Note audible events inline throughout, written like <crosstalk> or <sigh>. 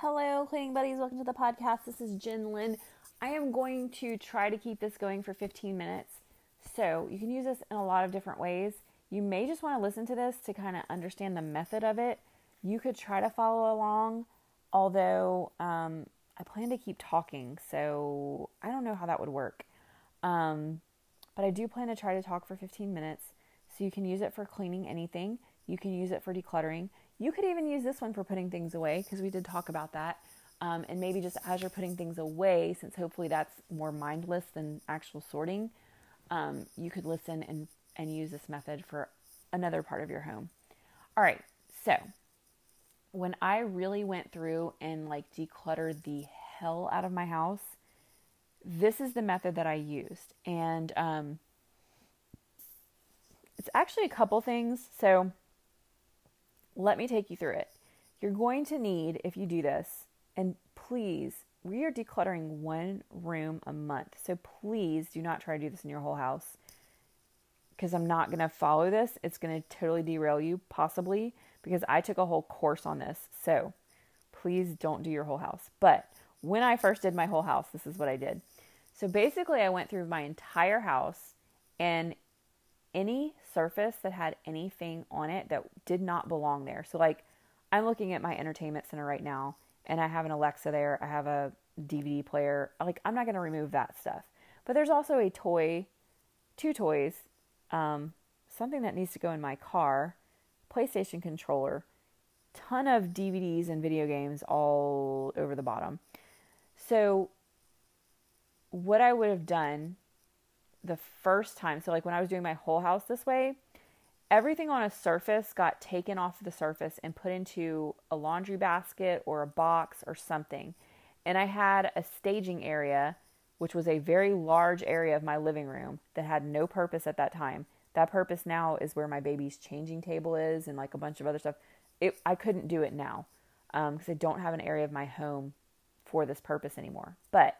Hello, cleaning buddies. Welcome to the podcast. This is Jen Lynn. I am going to try to keep this going for 15 minutes. So, you can use this in a lot of different ways. You may just want to listen to this to kind of understand the method of it. You could try to follow along, although um, I plan to keep talking, so I don't know how that would work. Um, but I do plan to try to talk for 15 minutes. So, you can use it for cleaning anything, you can use it for decluttering. You could even use this one for putting things away because we did talk about that. Um, and maybe just as you're putting things away, since hopefully that's more mindless than actual sorting, um, you could listen and, and use this method for another part of your home. All right, so when I really went through and like decluttered the hell out of my house, this is the method that I used. And um, it's actually a couple things. So let me take you through it. You're going to need, if you do this, and please, we are decluttering one room a month. So please do not try to do this in your whole house because I'm not going to follow this. It's going to totally derail you, possibly, because I took a whole course on this. So please don't do your whole house. But when I first did my whole house, this is what I did. So basically, I went through my entire house and any surface that had anything on it that did not belong there. So, like, I'm looking at my entertainment center right now and I have an Alexa there, I have a DVD player. Like, I'm not going to remove that stuff. But there's also a toy, two toys, um, something that needs to go in my car, PlayStation controller, ton of DVDs and video games all over the bottom. So, what I would have done the first time, so like when I was doing my whole house this way, everything on a surface got taken off the surface and put into a laundry basket or a box or something. And I had a staging area, which was a very large area of my living room that had no purpose at that time. That purpose now is where my baby's changing table is and like a bunch of other stuff. It, I couldn't do it now because um, I don't have an area of my home for this purpose anymore. But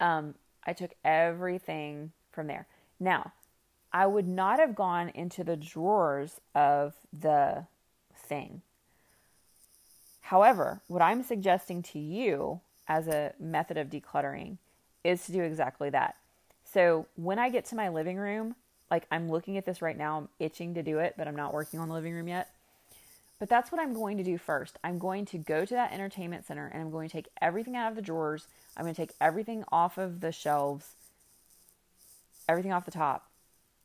um, I took everything from there. Now, I would not have gone into the drawers of the thing. However, what I'm suggesting to you as a method of decluttering is to do exactly that. So when I get to my living room, like I'm looking at this right now, I'm itching to do it, but I'm not working on the living room yet. But that's what I'm going to do first. I'm going to go to that entertainment center and I'm going to take everything out of the drawers. I'm going to take everything off of the shelves, everything off the top.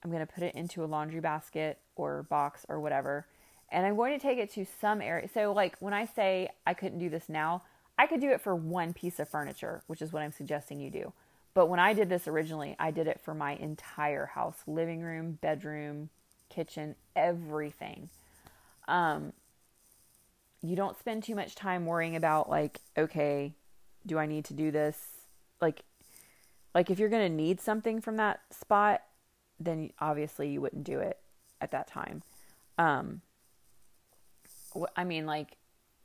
I'm going to put it into a laundry basket or box or whatever. And I'm going to take it to some area. So, like when I say I couldn't do this now, I could do it for one piece of furniture, which is what I'm suggesting you do. But when I did this originally, I did it for my entire house living room, bedroom, kitchen, everything. Um, you don't spend too much time worrying about like okay do i need to do this? Like like if you're going to need something from that spot then obviously you wouldn't do it at that time. Um i mean like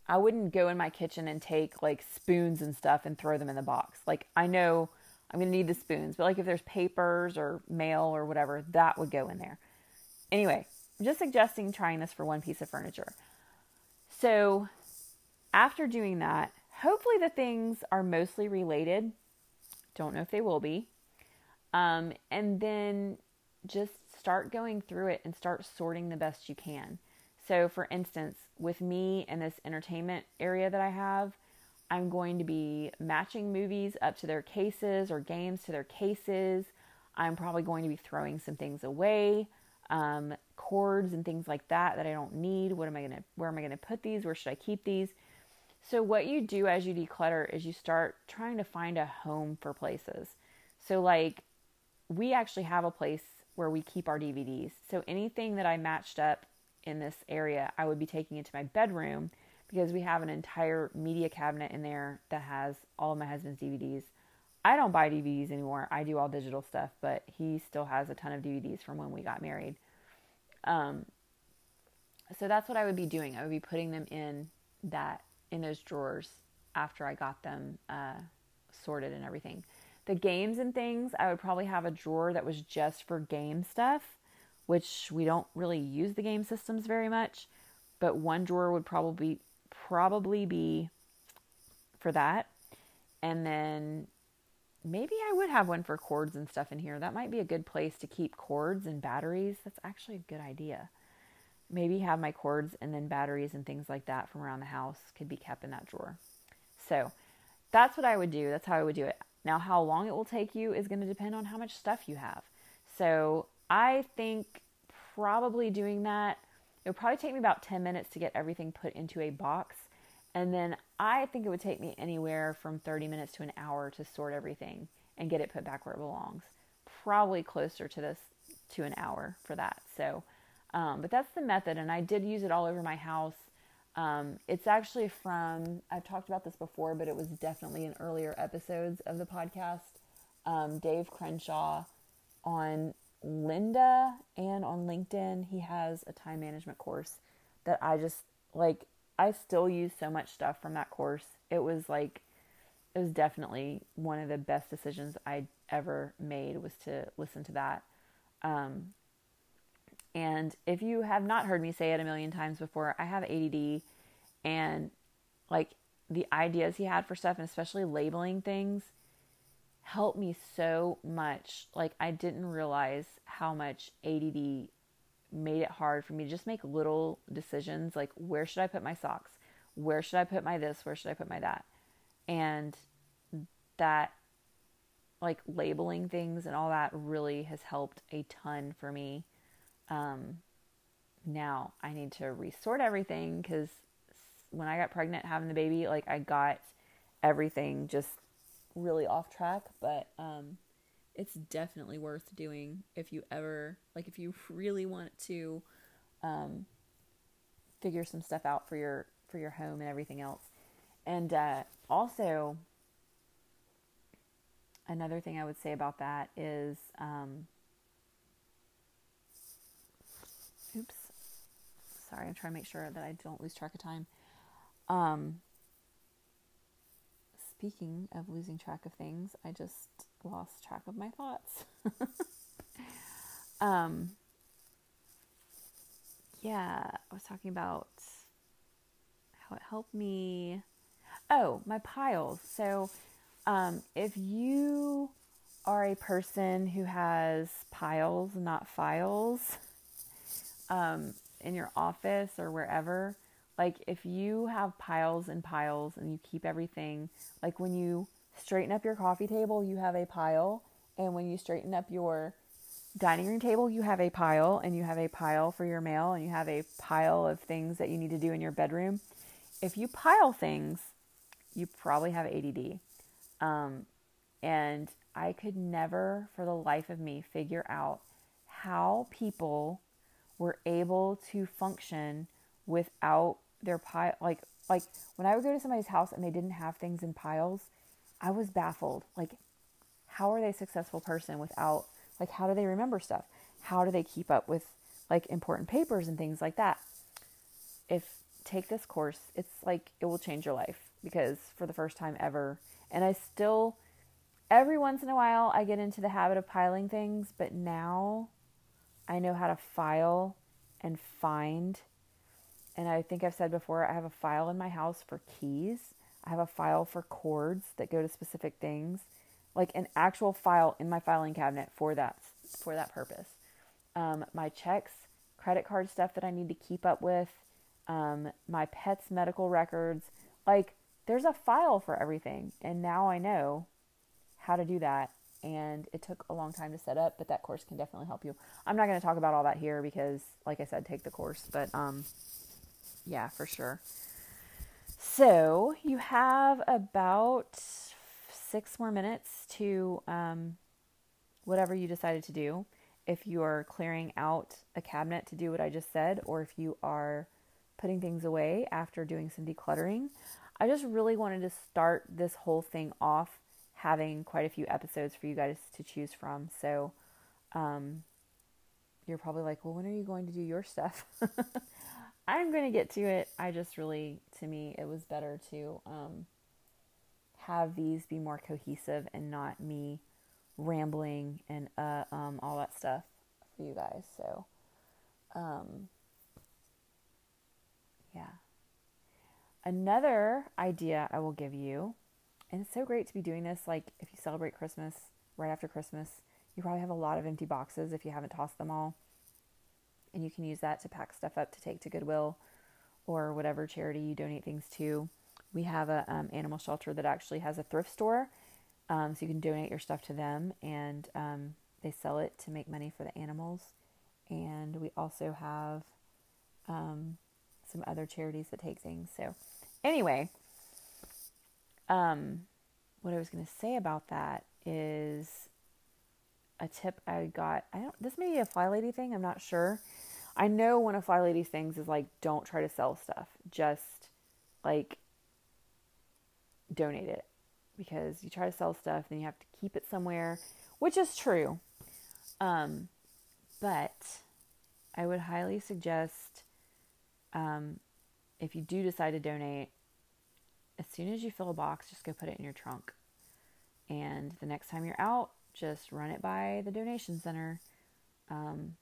i wouldn't go in my kitchen and take like spoons and stuff and throw them in the box. Like i know i'm going to need the spoons but like if there's papers or mail or whatever that would go in there. Anyway just suggesting trying this for one piece of furniture so, after doing that, hopefully the things are mostly related. Don't know if they will be. Um, and then just start going through it and start sorting the best you can. So, for instance, with me and this entertainment area that I have, I'm going to be matching movies up to their cases or games to their cases. I'm probably going to be throwing some things away um, cords and things like that that I don't need. What am I gonna? Where am I gonna put these? Where should I keep these? So what you do as you declutter is you start trying to find a home for places. So like we actually have a place where we keep our DVDs. So anything that I matched up in this area, I would be taking into my bedroom because we have an entire media cabinet in there that has all of my husband's DVDs. I don't buy DVDs anymore. I do all digital stuff, but he still has a ton of DVDs from when we got married. Um, so that's what I would be doing. I would be putting them in that in those drawers after I got them uh, sorted and everything. The games and things, I would probably have a drawer that was just for game stuff, which we don't really use the game systems very much. But one drawer would probably probably be for that. And then maybe I would have one for cords and stuff in here. That might be a good place to keep cords and batteries. That's actually a good idea. Maybe have my cords and then batteries and things like that from around the house could be kept in that drawer. So that's what I would do. That's how I would do it. Now, how long it will take you is going to depend on how much stuff you have. So I think probably doing that, it would probably take me about 10 minutes to get everything put into a box. And then I think it would take me anywhere from 30 minutes to an hour to sort everything and get it put back where it belongs. Probably closer to this to an hour for that. So, um, but that's the method, and I did use it all over my house. Um, it's actually from, I've talked about this before, but it was definitely in earlier episodes of the podcast. Um, Dave Crenshaw on Lynda and on LinkedIn, he has a time management course that I just like I still use so much stuff from that course. It was like, it was definitely one of the best decisions I ever made was to listen to that. Um, and if you have not heard me say it a million times before, I have ADD and like the ideas he had for stuff and especially labeling things helped me so much. Like I didn't realize how much ADD made it hard for me to just make little decisions like where should I put my socks? Where should I put my this? Where should I put my that? And that like labeling things and all that really has helped a ton for me. Um, now I need to resort everything because when I got pregnant having the baby, like I got everything just really off track. But um, it's definitely worth doing if you ever like if you really want to um, figure some stuff out for your for your home and everything else. And uh, also another thing i would say about that is um, oops sorry i'm trying to make sure that i don't lose track of time. Um, speaking of losing track of things i just lost track of my thoughts. <laughs> um, yeah, I was talking about how it helped me. Oh, my piles. So, um, if you are a person who has piles, not files, um, in your office or wherever, like if you have piles and piles and you keep everything, like when you straighten up your coffee table, you have a pile. And when you straighten up your dining room table, you have a pile. And you have a pile for your mail. And you have a pile of things that you need to do in your bedroom. If you pile things, you probably have ADD. Um, and I could never, for the life of me, figure out how people were able to function without their pile. Like, like when I would go to somebody's house and they didn't have things in piles, I was baffled. Like, how are they a successful person without, like, how do they remember stuff? How do they keep up with, like, important papers and things like that? If take this course, it's like it will change your life because for the first time ever, and I still, every once in a while, I get into the habit of piling things, but now I know how to file and find. And I think I've said before, I have a file in my house for keys I have a file for cords that go to specific things, like an actual file in my filing cabinet for that for that purpose. Um, my checks, credit card stuff that I need to keep up with, um, my pet's medical records, like there's a file for everything, and now I know how to do that. And it took a long time to set up, but that course can definitely help you. I'm not going to talk about all that here because, like I said, take the course, but um, yeah, for sure. So you have about six more minutes to um, whatever you decided to do. If you are clearing out a cabinet to do what I just said, or if you are putting things away after doing some decluttering, I just really wanted to start this whole thing off having quite a few episodes for you guys to choose from. So um, you're probably like, well, when are you going to do your stuff? <laughs> I'm going to get to it. I just really, to me, it was better to um, have these be more cohesive and not me rambling and uh, um, all that stuff for you guys. So, um, yeah. another idea I will give you, and it's so great to be doing this. Like if you celebrate Christmas right after Christmas, you probably have a lot of empty boxes if you haven't tossed them all. And you can use that to pack stuff up to take to Goodwill or whatever charity you donate things to. We have an um, animal shelter that actually has a thrift store, um, so you can donate your stuff to them, and um, they sell it to make money for the animals. And we also have um, some other charities that take things. So, anyway, um, what I was going to say about that is a tip I got. I don't. This may be a FlyLady thing. I'm not sure. I know one of FlyLady's things is like don't try to sell stuff. Just like donate it because you try to sell stuff, then you have to keep it somewhere, which is true. Um, but I would highly suggest um, if you do decide to donate, as soon as you fill a box, just go put it in your trunk. And the next time you're out, just run it by the donation center um,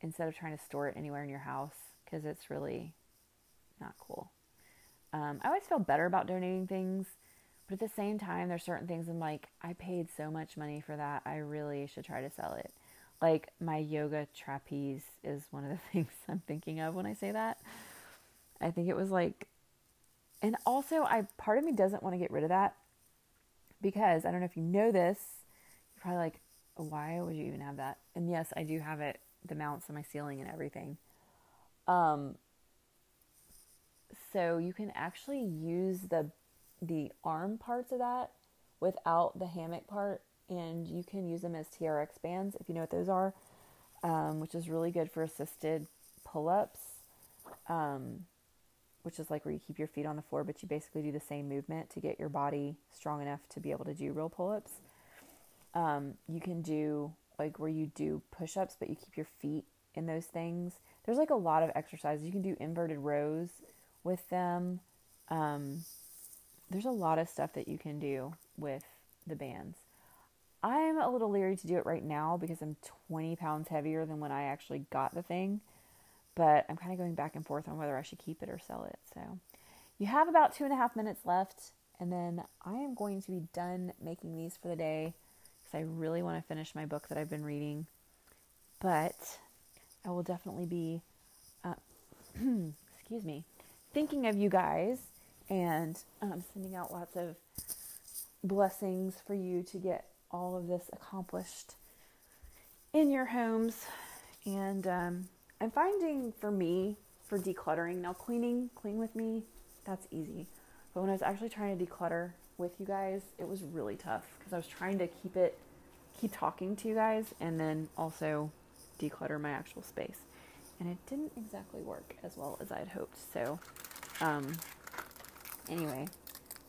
instead of trying to store it anywhere in your house because it's really not cool. Um, I always feel better about donating things, but at the same time, there's certain things I'm like, I paid so much money for that. I really should try to sell it. Like my yoga trapeze is one of the <laughs> things I'm thinking of when I say that. I think it was like, and also, I part of me doesn't want to get rid of that because I don't know if you know this. Probably like, why would you even have that? And yes, I do have it, the mounts on my ceiling and everything. Um, so you can actually use the the arm parts of that without the hammock part and you can use them as TRX bands if you know what those are, um, which is really good for assisted pull ups, um, which is like where you keep your feet on the floor, but you basically do the same movement to get your body strong enough to be able to do real pull ups. Um, you can do like where you do push ups, but you keep your feet in those things. There's like a lot of exercises. You can do inverted rows with them. Um, there's a lot of stuff that you can do with the bands. I'm a little leery to do it right now because I'm 20 pounds heavier than when I actually got the thing. But I'm kind of going back and forth on whether I should keep it or sell it. So you have about two and a half minutes left. And then I am going to be done making these for the day because I really want to finish my book that I've been reading. But I will definitely be, uh, <clears throat> excuse me, thinking of you guys and um, sending out lots of blessings for you to get all of this accomplished in your homes. And um, I'm finding for me, for decluttering, now cleaning, clean with me, that's easy. But when I was actually trying to declutter with you guys, it was really tough because I was trying to keep it, keep talking to you guys, and then also declutter my actual space. And it didn't exactly work as well as I had hoped. So, um, anyway,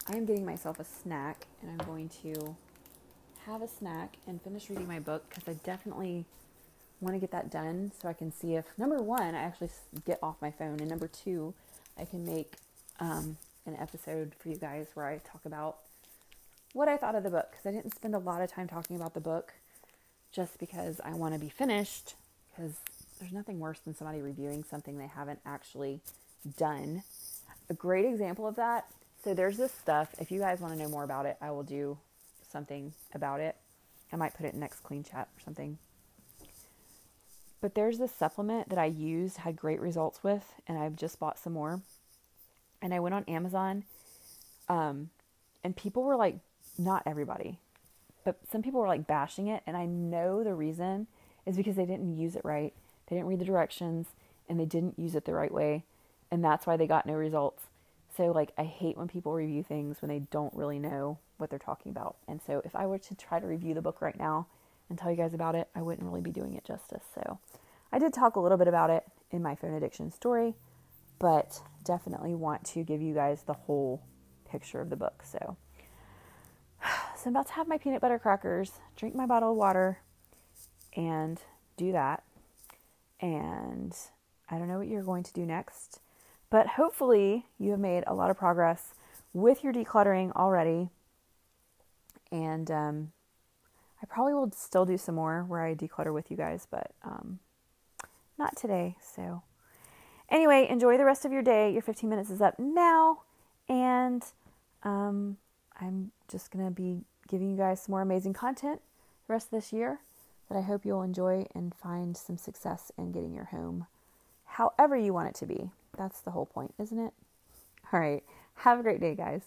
I am getting myself a snack and I'm going to have a snack and finish reading my book because I definitely want to get that done so I can see if number one, I actually get off my phone, and number two, I can make um, an episode for you guys where I talk about what I thought of the book because I didn't spend a lot of time talking about the book just because I want to be finished because there's nothing worse than somebody reviewing something they haven't actually done. A great example of that. So there's this stuff. If you guys want to know more about it, I will do something about it. I might put it in next clean chat or something. But there's this supplement that I used, had great results with, and I've just bought some more. And I went on Amazon, um, and people were like, not everybody, but some people were like bashing it. And I know the reason is because they didn't use it right. They didn't read the directions and they didn't use it the right way. And that's why they got no results. So, like, I hate when people review things when they don't really know what they're talking about. And so, if I were to try to review the book right now and tell you guys about it, I wouldn't really be doing it justice. So, I did talk a little bit about it in my phone addiction story, but definitely want to give you guys the whole picture of the book. So, <sighs> so I'm about to have my peanut butter crackers, drink my bottle of water, and do that. And I don't know what you're going to do next, but hopefully you have made a lot of progress with your decluttering already and um, I probably will still do some more where I declutter with you guys, but um, not today. So, Anyway, enjoy the rest of your day. Your 15 minutes is up now. And um, I'm just going to be giving you guys some more amazing content the rest of this year that I hope you'll enjoy and find some success in getting your home however you want it to be. That's the whole point, isn't it? All right. Have a great day, guys.